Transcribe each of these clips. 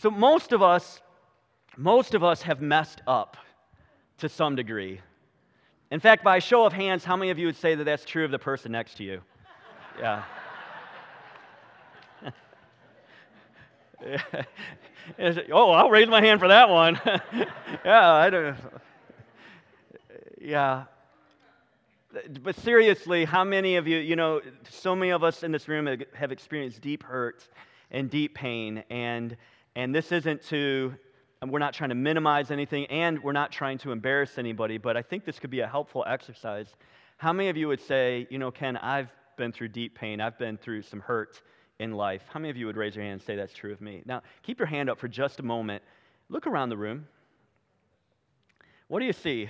So most of us, most of us have messed up to some degree. In fact, by a show of hands, how many of you would say that that's true of the person next to you? Yeah. oh, I'll raise my hand for that one. yeah, I don't. Yeah. But seriously, how many of you, you know, so many of us in this room have experienced deep hurt and deep pain, and and this isn't to, we're not trying to minimize anything, and we're not trying to embarrass anybody, but I think this could be a helpful exercise. How many of you would say, you know, Ken, I've been through deep pain, I've been through some hurt in life? How many of you would raise your hand and say that's true of me? Now, keep your hand up for just a moment. Look around the room. What do you see? You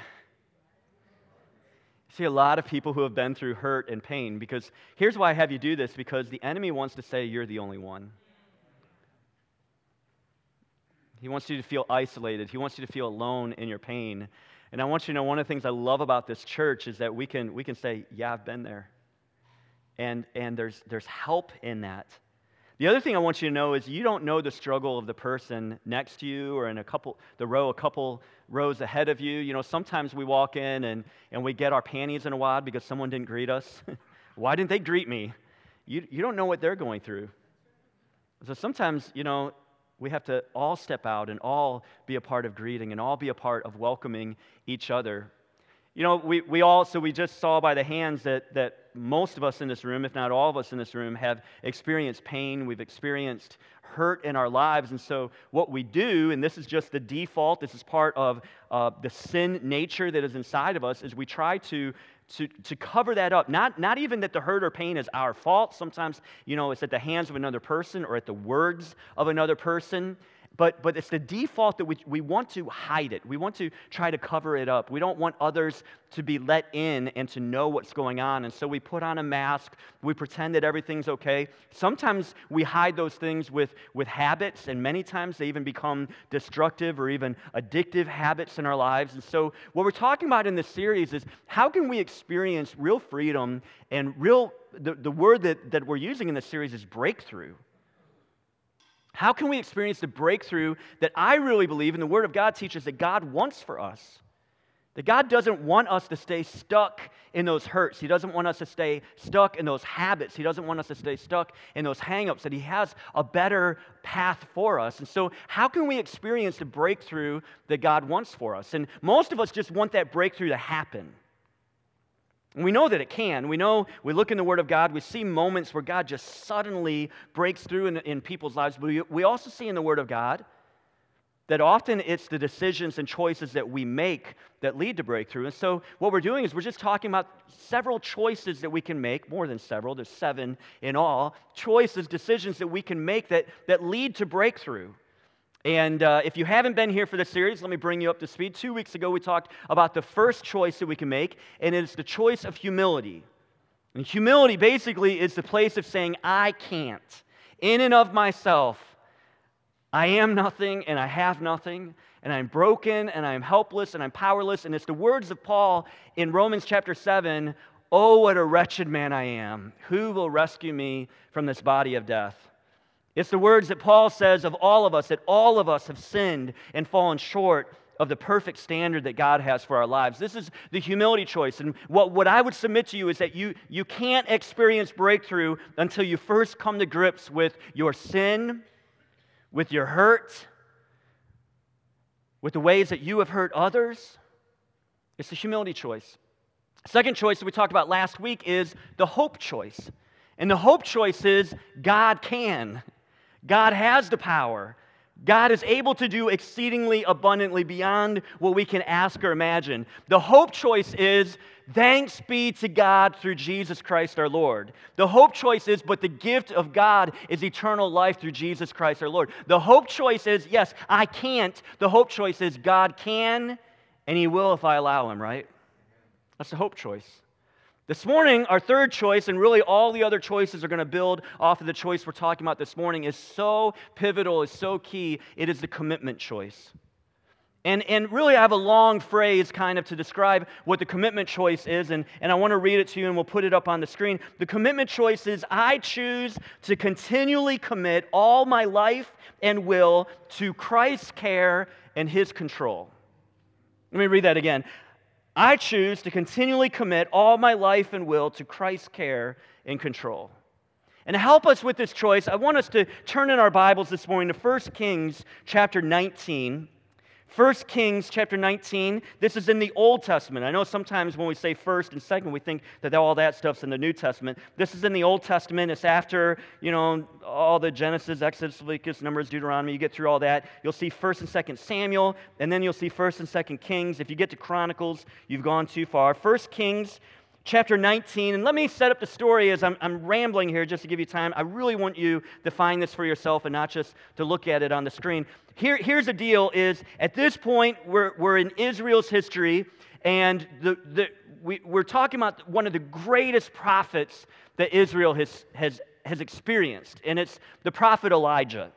see a lot of people who have been through hurt and pain because here's why I have you do this because the enemy wants to say you're the only one. He wants you to feel isolated. He wants you to feel alone in your pain. And I want you to know one of the things I love about this church is that we can, we can say, Yeah, I've been there. And, and there's, there's help in that. The other thing I want you to know is you don't know the struggle of the person next to you or in a couple, the row a couple rows ahead of you. You know, sometimes we walk in and, and we get our panties in a wad because someone didn't greet us. Why didn't they greet me? You, you don't know what they're going through. So sometimes, you know, we have to all step out and all be a part of greeting and all be a part of welcoming each other. You know, we, we all, so we just saw by the hands that, that most of us in this room, if not all of us in this room, have experienced pain. We've experienced hurt in our lives. And so, what we do, and this is just the default, this is part of uh, the sin nature that is inside of us, is we try to to, to cover that up. Not, not even that the hurt or pain is our fault. Sometimes, you know, it's at the hands of another person or at the words of another person but, but it's the default that we, we want to hide it. We want to try to cover it up. We don't want others to be let in and to know what's going on. And so we put on a mask. We pretend that everything's okay. Sometimes we hide those things with, with habits, and many times they even become destructive or even addictive habits in our lives. And so, what we're talking about in this series is how can we experience real freedom and real, the, the word that, that we're using in this series is breakthrough. How can we experience the breakthrough that I really believe in the Word of God teaches that God wants for us? That God doesn't want us to stay stuck in those hurts. He doesn't want us to stay stuck in those habits. He doesn't want us to stay stuck in those hangups. That He has a better path for us. And so, how can we experience the breakthrough that God wants for us? And most of us just want that breakthrough to happen. We know that it can. We know, we look in the Word of God, we see moments where God just suddenly breaks through in, in people's lives. But we, we also see in the Word of God that often it's the decisions and choices that we make that lead to breakthrough. And so, what we're doing is we're just talking about several choices that we can make, more than several, there's seven in all, choices, decisions that we can make that, that lead to breakthrough. And uh, if you haven't been here for the series, let me bring you up to speed. Two weeks ago, we talked about the first choice that we can make, and it's the choice of humility. And humility basically is the place of saying, I can't. In and of myself, I am nothing and I have nothing, and I'm broken and I'm helpless and I'm powerless. And it's the words of Paul in Romans chapter 7 Oh, what a wretched man I am. Who will rescue me from this body of death? It's the words that Paul says of all of us, that all of us have sinned and fallen short of the perfect standard that God has for our lives. This is the humility choice. And what, what I would submit to you is that you, you can't experience breakthrough until you first come to grips with your sin, with your hurt, with the ways that you have hurt others. It's the humility choice. Second choice that we talked about last week is the hope choice. And the hope choice is God can. God has the power. God is able to do exceedingly abundantly beyond what we can ask or imagine. The hope choice is thanks be to God through Jesus Christ our Lord. The hope choice is, but the gift of God is eternal life through Jesus Christ our Lord. The hope choice is, yes, I can't. The hope choice is, God can and He will if I allow Him, right? That's the hope choice. This morning, our third choice, and really all the other choices are going to build off of the choice we're talking about this morning, is so pivotal, is so key. It is the commitment choice. And, and really, I have a long phrase kind of to describe what the commitment choice is, and, and I want to read it to you and we'll put it up on the screen. The commitment choice is I choose to continually commit all my life and will to Christ's care and his control. Let me read that again. I choose to continually commit all my life and will to Christ's care and control. And to help us with this choice, I want us to turn in our Bibles this morning to 1 Kings chapter 19. 1 Kings chapter 19, this is in the Old Testament. I know sometimes when we say first and second, we think that all that stuff's in the New Testament. This is in the Old Testament. It's after, you know, all the Genesis, Exodus, Leviticus, Numbers, Deuteronomy. You get through all that. You'll see 1st and 2nd Samuel, and then you'll see 1st and 2nd Kings. If you get to Chronicles, you've gone too far. 1 Kings chapter 19. And let me set up the story as I'm, I'm, rambling here just to give you time. I really want you to find this for yourself and not just to look at it on the screen. Here, here's the deal is at this point, we're, we're in Israel's history, and the, the, we, we're talking about one of the greatest prophets that Israel has, has, has experienced, and it's the prophet Elijah.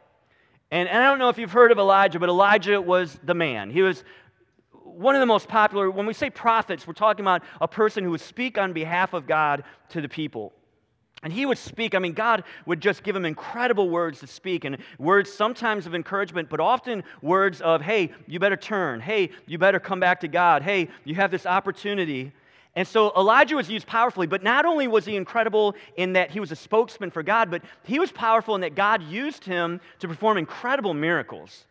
And, and I don't know if you've heard of Elijah, but Elijah was the man. He was one of the most popular, when we say prophets, we're talking about a person who would speak on behalf of God to the people. And he would speak, I mean, God would just give him incredible words to speak, and words sometimes of encouragement, but often words of, hey, you better turn. Hey, you better come back to God. Hey, you have this opportunity. And so Elijah was used powerfully, but not only was he incredible in that he was a spokesman for God, but he was powerful in that God used him to perform incredible miracles.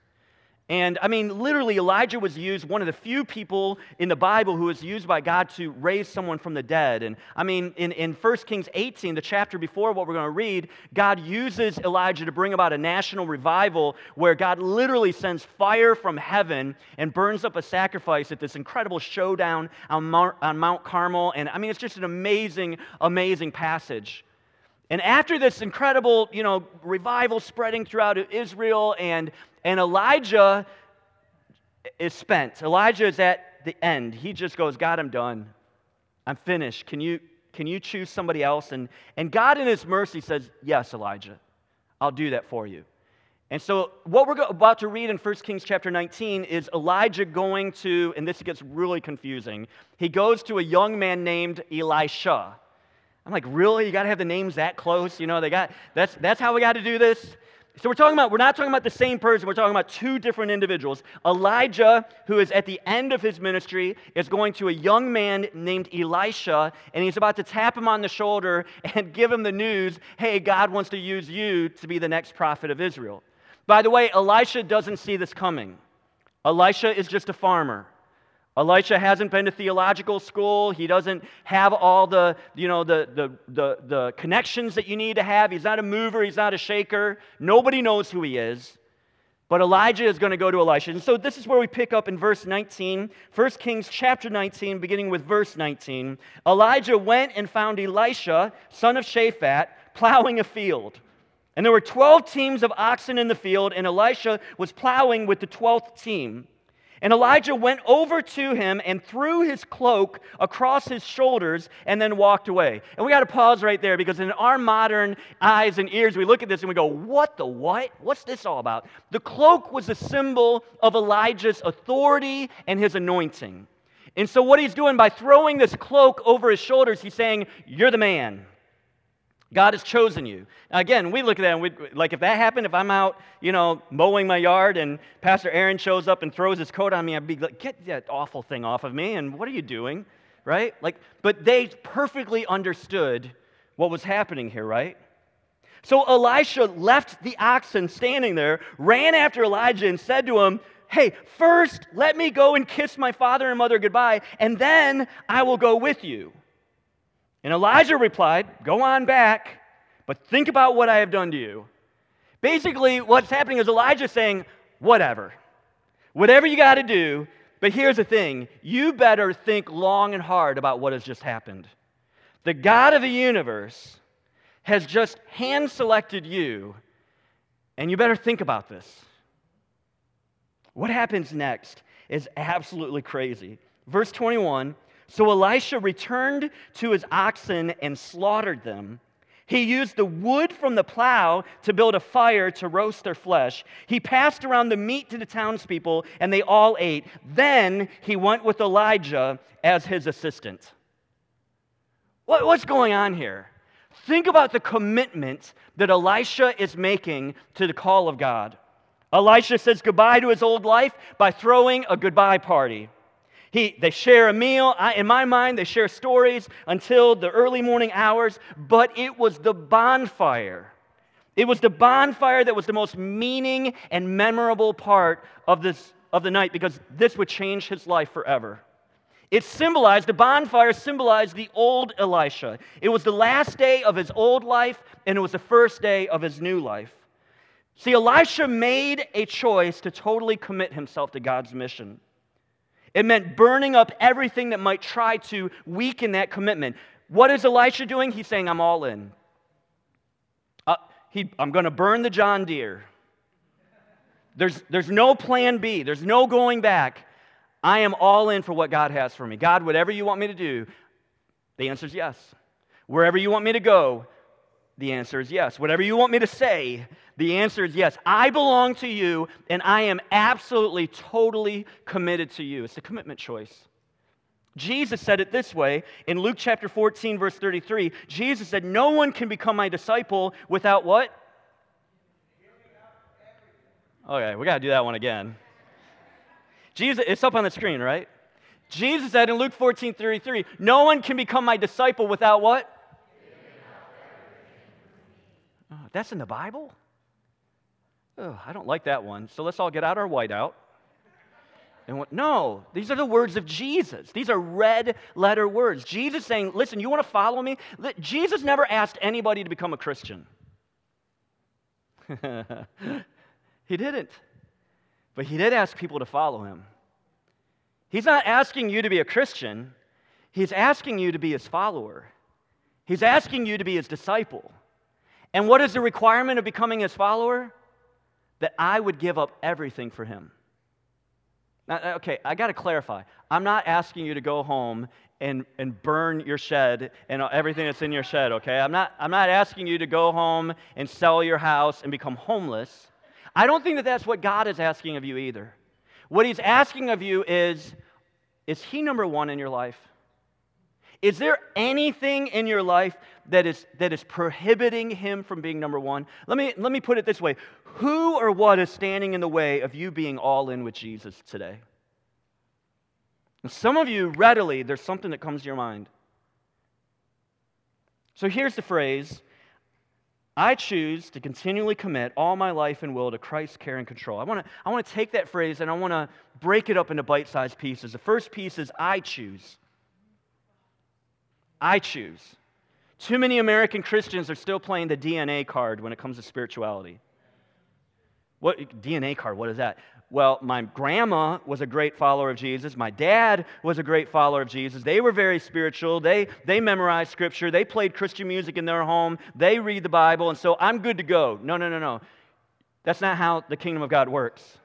And I mean, literally, Elijah was used, one of the few people in the Bible who was used by God to raise someone from the dead. And I mean, in, in 1 Kings 18, the chapter before what we're going to read, God uses Elijah to bring about a national revival where God literally sends fire from heaven and burns up a sacrifice at this incredible showdown on on Mount Carmel. And I mean, it's just an amazing, amazing passage. And after this incredible, you know, revival spreading throughout Israel and and Elijah is spent. Elijah is at the end. He just goes, God, I'm done. I'm finished. Can you, can you choose somebody else? And, and God, in His mercy, says, Yes, Elijah, I'll do that for you. And so, what we're about to read in 1 Kings chapter 19 is Elijah going to, and this gets really confusing. He goes to a young man named Elisha. I'm like, really? You got to have the names that close? You know, they got, that's, that's how we got to do this? So we're talking about, we're not talking about the same person, we're talking about two different individuals. Elijah, who is at the end of his ministry, is going to a young man named Elisha, and he's about to tap him on the shoulder and give him the news hey, God wants to use you to be the next prophet of Israel. By the way, Elisha doesn't see this coming. Elisha is just a farmer. Elisha hasn't been to theological school. He doesn't have all the, you know, the, the, the, the, connections that you need to have. He's not a mover. He's not a shaker. Nobody knows who he is. But Elijah is going to go to Elisha. And so this is where we pick up in verse 19, 1 Kings chapter 19, beginning with verse 19. Elijah went and found Elisha, son of Shaphat, plowing a field. And there were 12 teams of oxen in the field, and Elisha was plowing with the 12th team. And Elijah went over to him and threw his cloak across his shoulders and then walked away. And we got to pause right there because in our modern eyes and ears, we look at this and we go, What the what? What's this all about? The cloak was a symbol of Elijah's authority and his anointing. And so, what he's doing by throwing this cloak over his shoulders, he's saying, You're the man. God has chosen you. Again, we look at that and we like if that happened, if I'm out, you know, mowing my yard and Pastor Aaron shows up and throws his coat on me, I'd be like, get that awful thing off of me. And what are you doing? Right? Like, but they perfectly understood what was happening here, right? So Elisha left the oxen standing there, ran after Elijah, and said to him, Hey, first let me go and kiss my father and mother goodbye, and then I will go with you. And Elijah replied, Go on back, but think about what I have done to you. Basically, what's happening is Elijah saying, Whatever. Whatever you got to do, but here's the thing you better think long and hard about what has just happened. The God of the universe has just hand selected you, and you better think about this. What happens next is absolutely crazy. Verse 21 so Elisha returned to his oxen and slaughtered them. He used the wood from the plow to build a fire to roast their flesh. He passed around the meat to the townspeople, and they all ate. Then he went with Elijah as his assistant. What, what's going on here? Think about the commitment that Elisha is making to the call of God. Elisha says goodbye to his old life by throwing a goodbye party. He, they share a meal. I, in my mind, they share stories until the early morning hours, but it was the bonfire. It was the bonfire that was the most meaning and memorable part of, this, of the night because this would change his life forever. It symbolized, the bonfire symbolized the old Elisha. It was the last day of his old life, and it was the first day of his new life. See, Elisha made a choice to totally commit himself to God's mission. It meant burning up everything that might try to weaken that commitment. What is Elisha doing? He's saying, I'm all in. Uh, he, I'm going to burn the John Deere. There's, there's no plan B, there's no going back. I am all in for what God has for me. God, whatever you want me to do, the answer is yes. Wherever you want me to go, the answer is yes. Whatever you want me to say, the answer is yes. I belong to you, and I am absolutely, totally committed to you. It's a commitment choice. Jesus said it this way in Luke chapter 14, verse 33. Jesus said, No one can become my disciple without what? Okay, we got to do that one again. Jesus, it's up on the screen, right? Jesus said in Luke 14, 33, No one can become my disciple without what? Oh, that's in the Bible? Oh, I don't like that one. So let's all get out our whiteout. And what, no, these are the words of Jesus. These are red letter words. Jesus saying, listen, you want to follow me? Jesus never asked anybody to become a Christian. he didn't. But he did ask people to follow him. He's not asking you to be a Christian, he's asking you to be his follower. He's asking you to be his disciple. And what is the requirement of becoming his follower? That I would give up everything for him. Now, uh, okay, I got to clarify. I'm not asking you to go home and, and burn your shed and everything that's in your shed, okay? I'm not, I'm not asking you to go home and sell your house and become homeless. I don't think that that's what God is asking of you either. What He's asking of you is is He number one in your life? Is there anything in your life that is, that is prohibiting him from being number one? Let me, let me put it this way Who or what is standing in the way of you being all in with Jesus today? Some of you, readily, there's something that comes to your mind. So here's the phrase I choose to continually commit all my life and will to Christ's care and control. I want to I want to take that phrase and I want to break it up into bite sized pieces. The first piece is I choose. I choose. Too many American Christians are still playing the DNA card when it comes to spirituality. What DNA card? What is that? Well, my grandma was a great follower of Jesus. My dad was a great follower of Jesus. They were very spiritual. They, they memorized scripture. They played Christian music in their home. They read the Bible. And so I'm good to go. No, no, no, no. That's not how the kingdom of God works.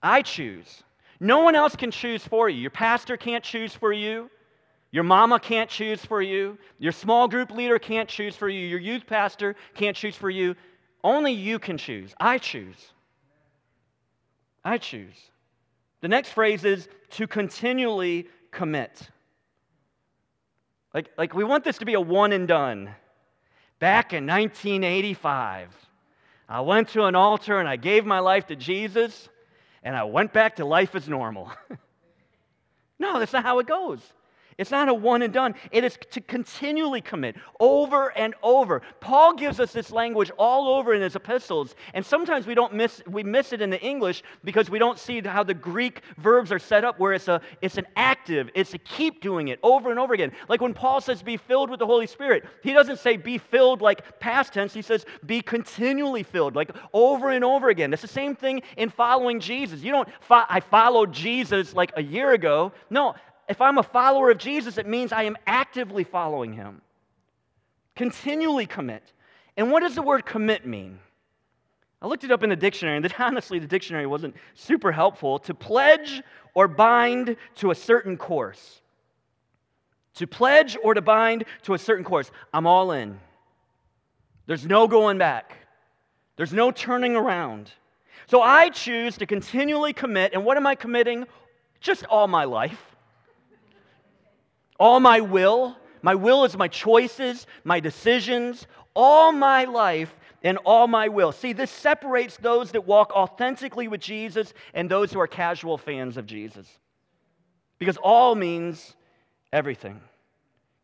I choose. No one else can choose for you. Your pastor can't choose for you. Your mama can't choose for you. Your small group leader can't choose for you. Your youth pastor can't choose for you. Only you can choose. I choose. I choose. The next phrase is to continually commit. Like, like we want this to be a one and done. Back in 1985, I went to an altar and I gave my life to Jesus, and I went back to life as normal. no, that's not how it goes. It's not a one and done. It is to continually commit over and over. Paul gives us this language all over in his epistles, and sometimes we don't miss we miss it in the English because we don't see how the Greek verbs are set up where it's a it's an active, it's to keep doing it over and over again. Like when Paul says be filled with the Holy Spirit, he doesn't say be filled like past tense, he says be continually filled, like over and over again. It's the same thing in following Jesus. You don't fo- I followed Jesus like a year ago. No, if I'm a follower of Jesus, it means I am actively following him. Continually commit. And what does the word commit mean? I looked it up in the dictionary, and honestly, the dictionary wasn't super helpful. To pledge or bind to a certain course. to pledge or to bind to a certain course. I'm all in. There's no going back, there's no turning around. So I choose to continually commit. And what am I committing? Just all my life, all my will. My will is my choices, my decisions, all my life and all my will. See, this separates those that walk authentically with Jesus and those who are casual fans of Jesus. Because all means everything.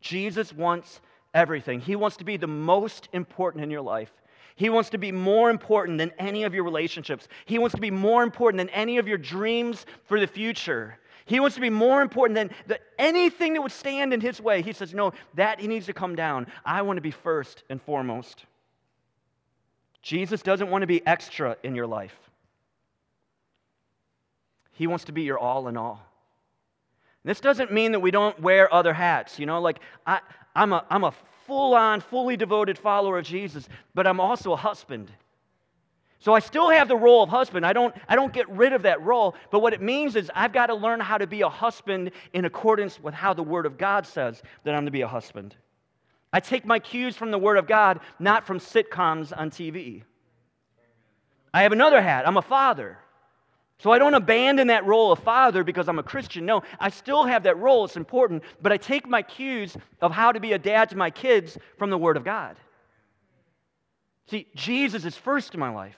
Jesus wants everything. He wants to be the most important in your life. He wants to be more important than any of your relationships. He wants to be more important than any of your dreams for the future. He wants to be more important than the, anything that would stand in his way. He says, No, that he needs to come down. I want to be first and foremost. Jesus doesn't want to be extra in your life, He wants to be your all in all. This doesn't mean that we don't wear other hats. You know, like I, I'm a, I'm a full on, fully devoted follower of Jesus, but I'm also a husband. So I still have the role of husband. I don't, I don't get rid of that role. But what it means is I've got to learn how to be a husband in accordance with how the Word of God says that I'm to be a husband. I take my cues from the Word of God, not from sitcoms on TV. I have another hat. I'm a father. So I don't abandon that role of father because I'm a Christian. No, I still have that role. It's important. But I take my cues of how to be a dad to my kids from the Word of God. See, Jesus is first in my life.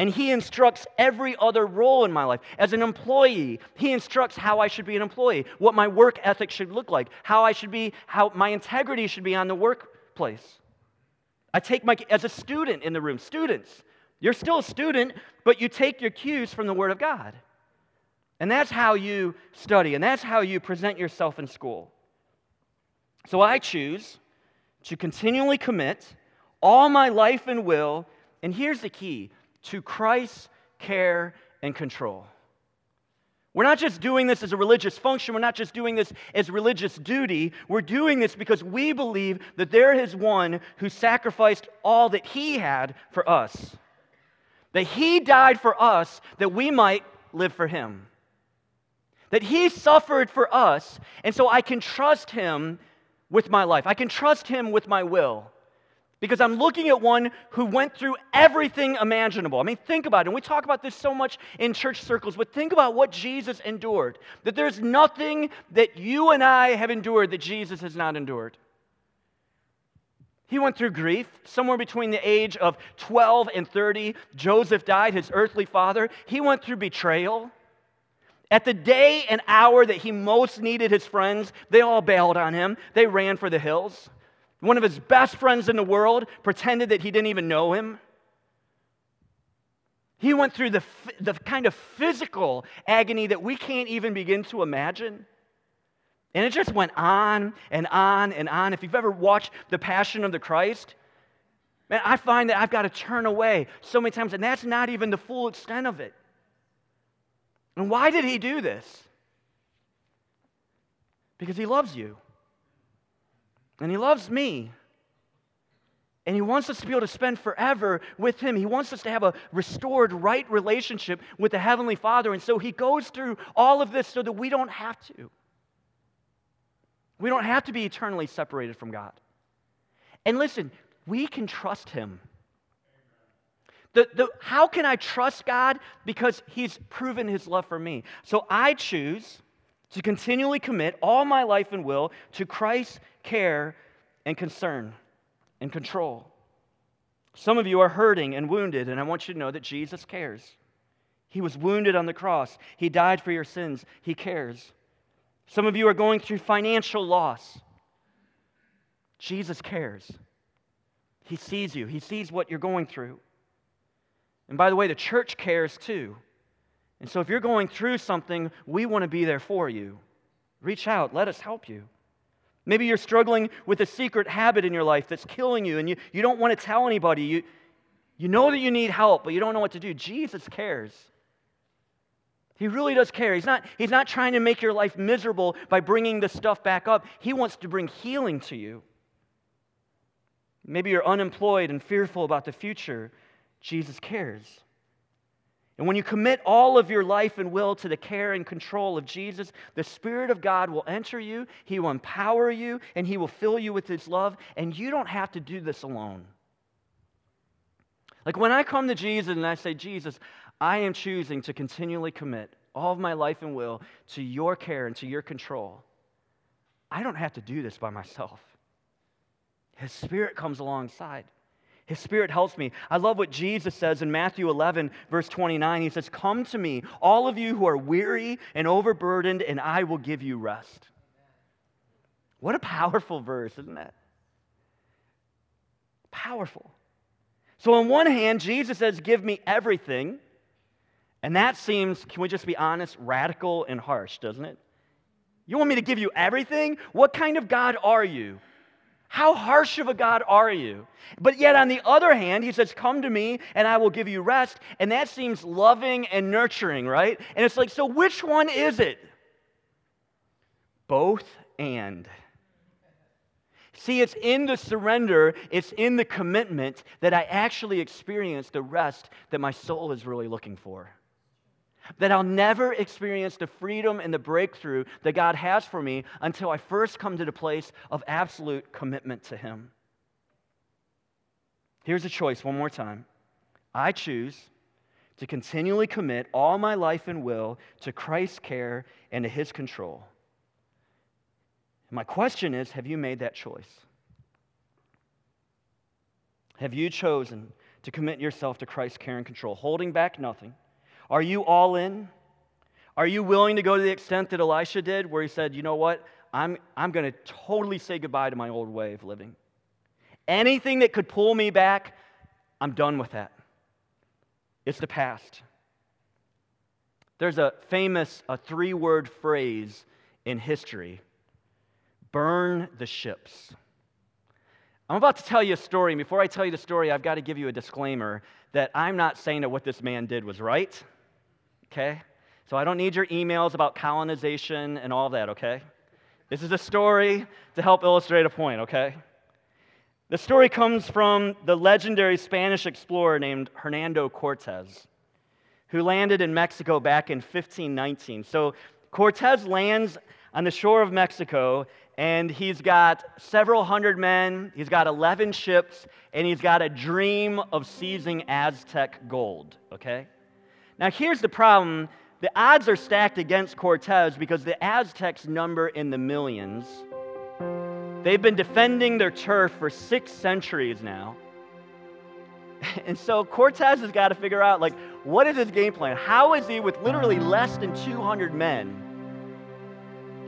And he instructs every other role in my life. As an employee, he instructs how I should be an employee, what my work ethic should look like, how I should be, how my integrity should be on the workplace. I take my, as a student in the room, students, you're still a student, but you take your cues from the Word of God. And that's how you study, and that's how you present yourself in school. So I choose to continually commit all my life and will, and here's the key to Christ's care and control. We're not just doing this as a religious function. We're not just doing this as religious duty. We're doing this because we believe that there is one who sacrificed all that he had for us. That he died for us that we might live for him. That he suffered for us, and so I can trust him with my life. I can trust him with my will because I'm looking at one who went through everything imaginable. I mean, think about it. And we talk about this so much in church circles, but think about what Jesus endured. That there's nothing that you and I have endured that Jesus has not endured. He went through grief. Somewhere between the age of 12 and 30, Joseph died, his earthly father. He went through betrayal. At the day and hour that he most needed his friends, they all bailed on him. They ran for the hills. One of his best friends in the world pretended that he didn't even know him. He went through the, the kind of physical agony that we can't even begin to imagine. And it just went on and on and on. If you've ever watched The Passion of the Christ, man, I find that I've got to turn away so many times, and that's not even the full extent of it. And why did he do this? Because he loves you. And He loves me. And He wants us to be able to spend forever with Him. He wants us to have a restored, right relationship with the Heavenly Father. And so He goes through all of this so that we don't have to. We don't have to be eternally separated from God. And listen, we can trust Him. The, the, how can I trust God? Because He's proven His love for me. So I choose to continually commit all my life and will to Christ's care and concern and control. Some of you are hurting and wounded, and I want you to know that Jesus cares. He was wounded on the cross, He died for your sins, He cares. Some of you are going through financial loss. Jesus cares. He sees you, He sees what you're going through. And by the way, the church cares too. And so if you're going through something, we want to be there for you. Reach out, let us help you. Maybe you're struggling with a secret habit in your life that's killing you and you, you don't want to tell anybody. You, you know that you need help, but you don't know what to do. Jesus cares. He really does care. He's not, he's not trying to make your life miserable by bringing this stuff back up. He wants to bring healing to you. Maybe you're unemployed and fearful about the future. Jesus cares. And when you commit all of your life and will to the care and control of Jesus, the Spirit of God will enter you, He will empower you, and He will fill you with His love, and you don't have to do this alone. Like when I come to Jesus and I say, Jesus, I am choosing to continually commit all of my life and will to your care and to your control. I don't have to do this by myself. His Spirit comes alongside. His Spirit helps me. I love what Jesus says in Matthew 11, verse 29. He says, Come to me, all of you who are weary and overburdened, and I will give you rest. What a powerful verse, isn't it? Powerful. So, on one hand, Jesus says, Give me everything. And that seems, can we just be honest, radical and harsh, doesn't it? You want me to give you everything? What kind of God are you? How harsh of a God are you? But yet, on the other hand, he says, Come to me and I will give you rest. And that seems loving and nurturing, right? And it's like, so which one is it? Both and. See, it's in the surrender, it's in the commitment that I actually experience the rest that my soul is really looking for that I'll never experience the freedom and the breakthrough that God has for me until I first come to the place of absolute commitment to Him. Here's a choice one more time. I choose to continually commit all my life and will to Christ's care and to His control. My question is have you made that choice? Have you chosen to commit yourself to Christ's care and control, holding back nothing? Are you all in? Are you willing to go to the extent that Elisha did, where he said, You know what? I'm, I'm going to totally say goodbye to my old way of living. Anything that could pull me back, I'm done with that. It's the past. There's a famous a three word phrase in history burn the ships. I'm about to tell you a story. Before I tell you the story, I've got to give you a disclaimer that I'm not saying that what this man did was right okay? So I don't need your emails about colonization and all that, okay? This is a story to help illustrate a point, okay? The story comes from the legendary Spanish explorer named Hernando Cortez, who landed in Mexico back in 1519. So Cortez lands on the shore of Mexico, and he's got several hundred men, he's got 11 ships, and he's got a dream of seizing Aztec gold, okay? Now, here's the problem the odds are stacked against Cortez because the Aztecs number in the millions. They've been defending their turf for six centuries now. And so Cortez has got to figure out, like, what is his game plan? How is he, with literally less than 200 men,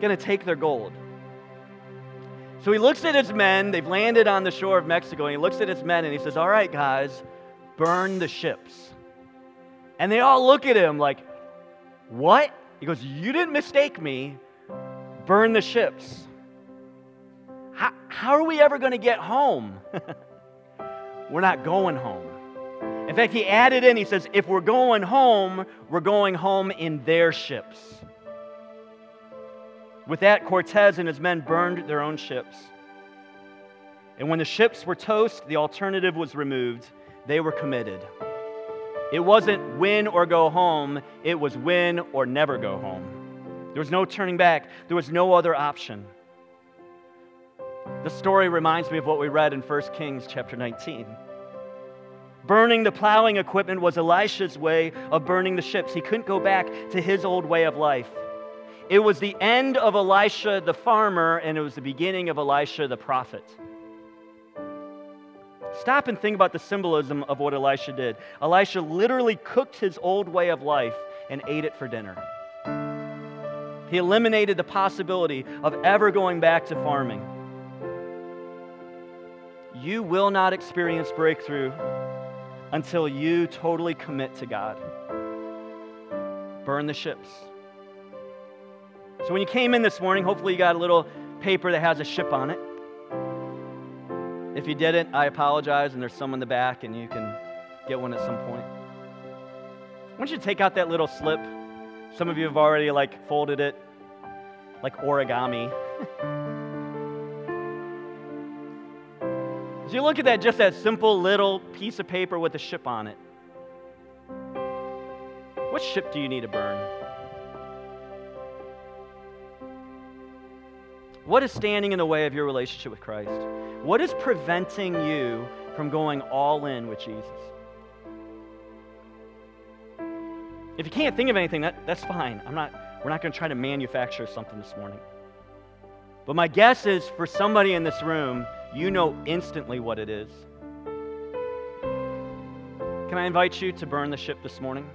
going to take their gold? So he looks at his men. They've landed on the shore of Mexico. And he looks at his men and he says, All right, guys, burn the ships. And they all look at him like, What? He goes, You didn't mistake me. Burn the ships. How, how are we ever going to get home? we're not going home. In fact, he added in, he says, If we're going home, we're going home in their ships. With that, Cortez and his men burned their own ships. And when the ships were toast, the alternative was removed. They were committed. It wasn't win or go home, it was win or never go home. There was no turning back, there was no other option. The story reminds me of what we read in 1 Kings chapter 19. Burning the plowing equipment was Elisha's way of burning the ships. He couldn't go back to his old way of life. It was the end of Elisha the farmer, and it was the beginning of Elisha the prophet. Stop and think about the symbolism of what Elisha did. Elisha literally cooked his old way of life and ate it for dinner. He eliminated the possibility of ever going back to farming. You will not experience breakthrough until you totally commit to God. Burn the ships. So, when you came in this morning, hopefully you got a little paper that has a ship on it. If you didn't, I apologize, and there's some in the back, and you can get one at some point. I want you to take out that little slip. Some of you have already like folded it like origami. As you look at that, just that simple little piece of paper with a ship on it. What ship do you need to burn? What is standing in the way of your relationship with Christ? What is preventing you from going all in with Jesus? If you can't think of anything, that, that's fine. I'm not, we're not going to try to manufacture something this morning. But my guess is for somebody in this room, you know instantly what it is. Can I invite you to burn the ship this morning?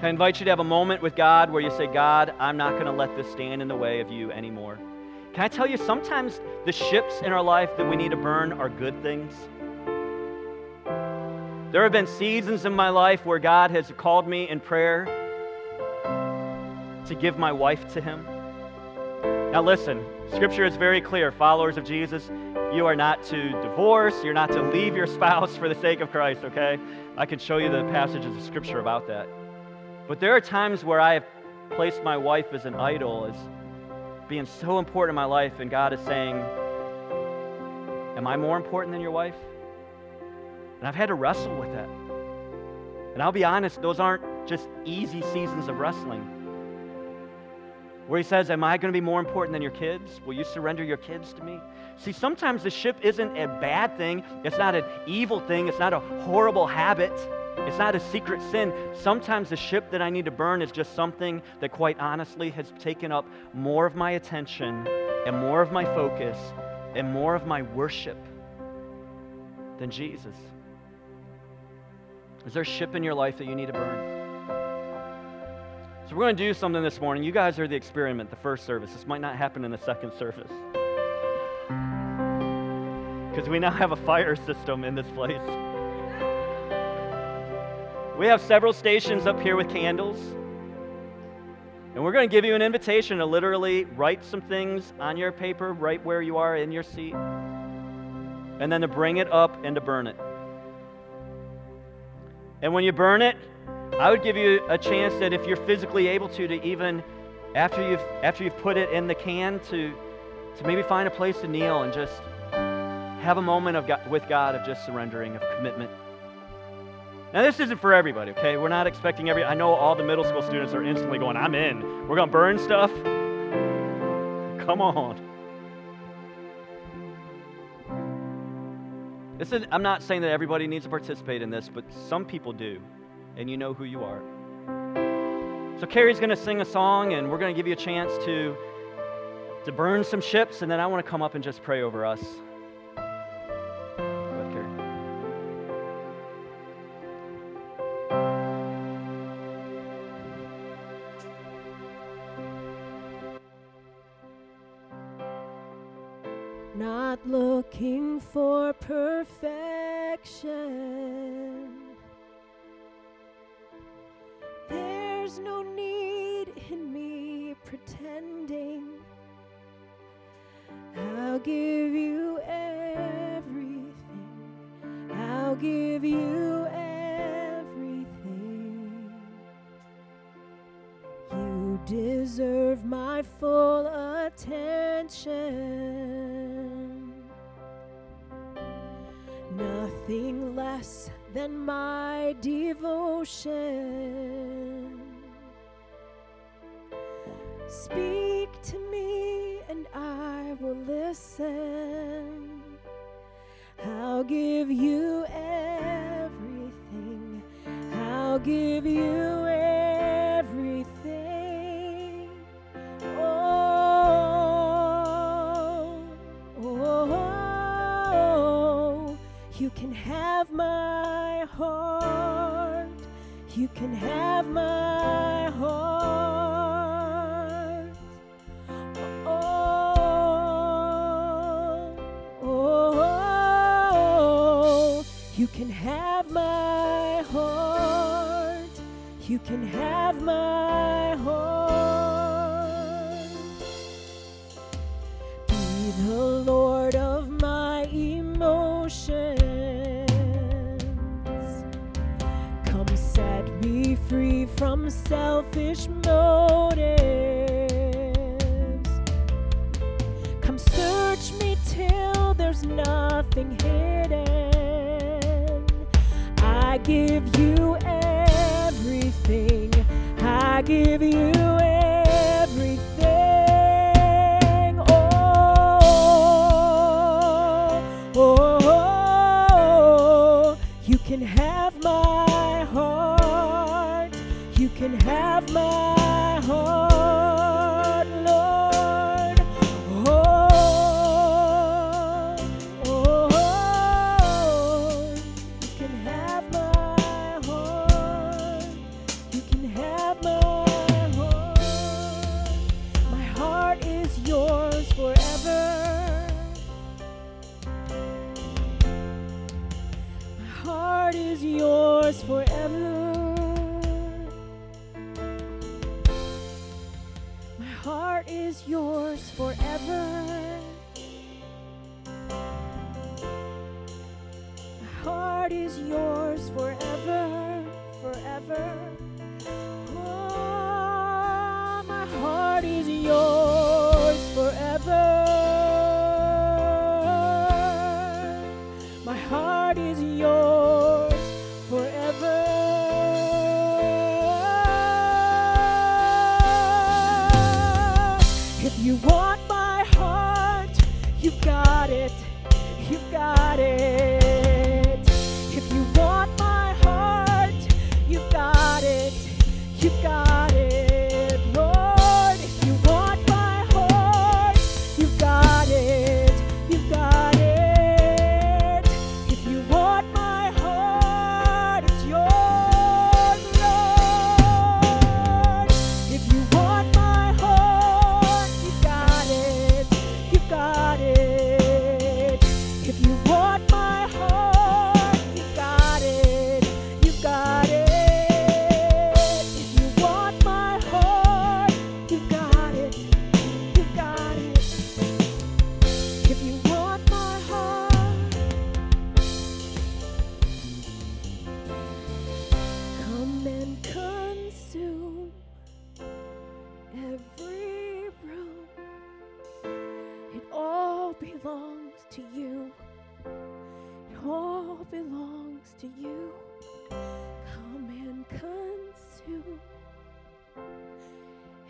Can I invite you to have a moment with God where you say, God, I'm not going to let this stand in the way of you anymore? Can I tell you, sometimes the ships in our life that we need to burn are good things. There have been seasons in my life where God has called me in prayer to give my wife to Him. Now, listen, Scripture is very clear. Followers of Jesus, you are not to divorce, you're not to leave your spouse for the sake of Christ, okay? I can show you the passages of Scripture about that. But there are times where I have placed my wife as an idol, as being so important in my life, and God is saying, Am I more important than your wife? And I've had to wrestle with that. And I'll be honest, those aren't just easy seasons of wrestling. Where he says, Am I going to be more important than your kids? Will you surrender your kids to me? See, sometimes the ship isn't a bad thing, it's not an evil thing, it's not a horrible habit. It's not a secret sin. Sometimes the ship that I need to burn is just something that, quite honestly, has taken up more of my attention and more of my focus and more of my worship than Jesus. Is there a ship in your life that you need to burn? So, we're going to do something this morning. You guys are the experiment, the first service. This might not happen in the second service. Because we now have a fire system in this place. We have several stations up here with candles. And we're going to give you an invitation to literally write some things on your paper right where you are in your seat. And then to bring it up and to burn it. And when you burn it, I would give you a chance that if you're physically able to, to even after you've after you've put it in the can, to to maybe find a place to kneel and just have a moment of God, with God of just surrendering, of commitment. Now, this isn't for everybody, okay? We're not expecting every. I know all the middle school students are instantly going, I'm in. We're going to burn stuff. Come on. This is, I'm not saying that everybody needs to participate in this, but some people do, and you know who you are. So, Carrie's going to sing a song, and we're going to give you a chance to, to burn some ships, and then I want to come up and just pray over us. Looking for perfection. You can have my love. it. You've got it.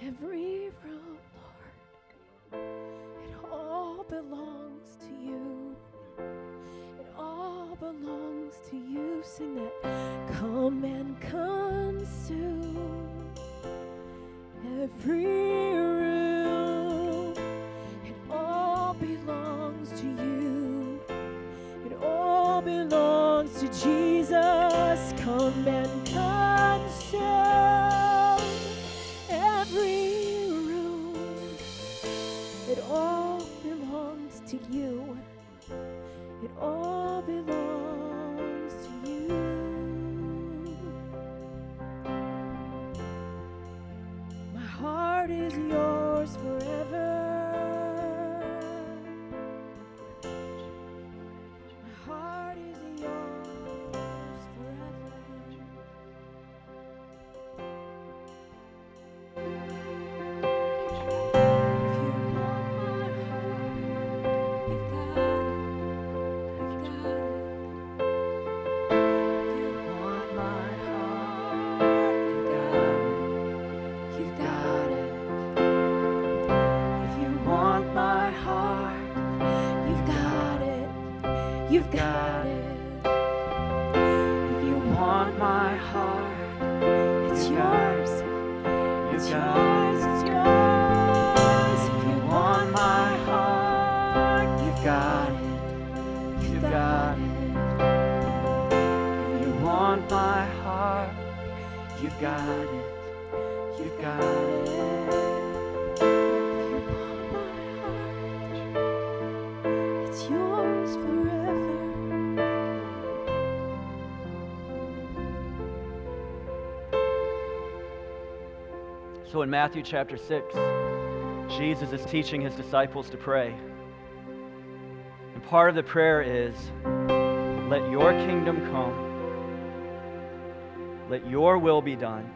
every room, Lord. It all belongs to you. It all belongs to you. Sing that. Come and consume every room. It all belongs to you. It all belongs to Jesus. Come and consume. Oh. So in Matthew chapter 6, Jesus is teaching his disciples to pray. And part of the prayer is, Let your kingdom come, let your will be done,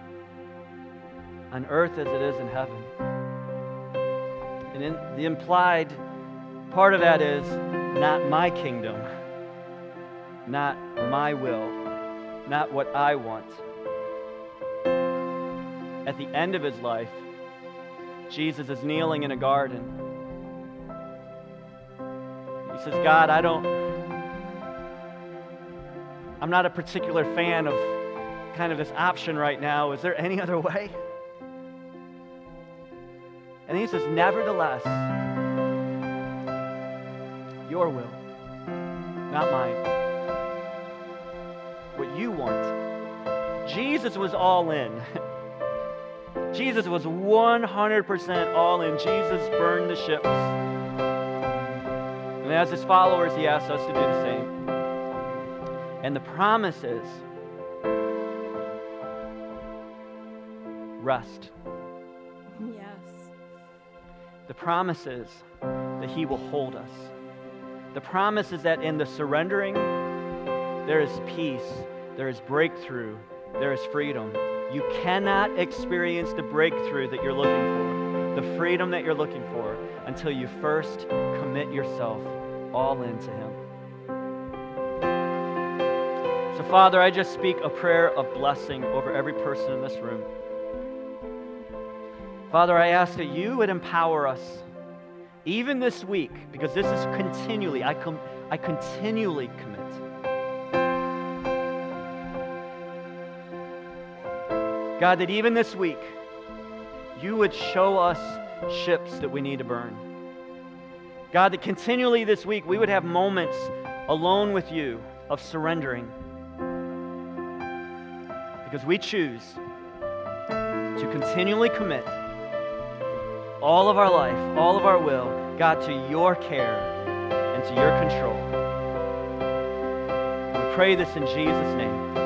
on earth as it is in heaven. And in the implied part of that is, Not my kingdom, not my will, not what I want at the end of his life, Jesus is kneeling in a garden. He says, God, I don't, I'm not a particular fan of kind of this option right now. Is there any other way? And he says, Nevertheless, your will, not mine. What you want. Jesus was all in. Jesus was 100% all in. Jesus burned the ships. And as his followers, he asks us to do the same. And the promise is rest. Yes. The promise is that he will hold us. The promise is that in the surrendering, there is peace, there is breakthrough, there is freedom. You cannot experience the breakthrough that you're looking for, the freedom that you're looking for, until you first commit yourself all into Him. So, Father, I just speak a prayer of blessing over every person in this room. Father, I ask that you would empower us even this week, because this is continually, I, com- I continually commit. God, that even this week, you would show us ships that we need to burn. God, that continually this week we would have moments alone with you of surrendering. Because we choose to continually commit all of our life, all of our will, God, to your care and to your control. We pray this in Jesus' name.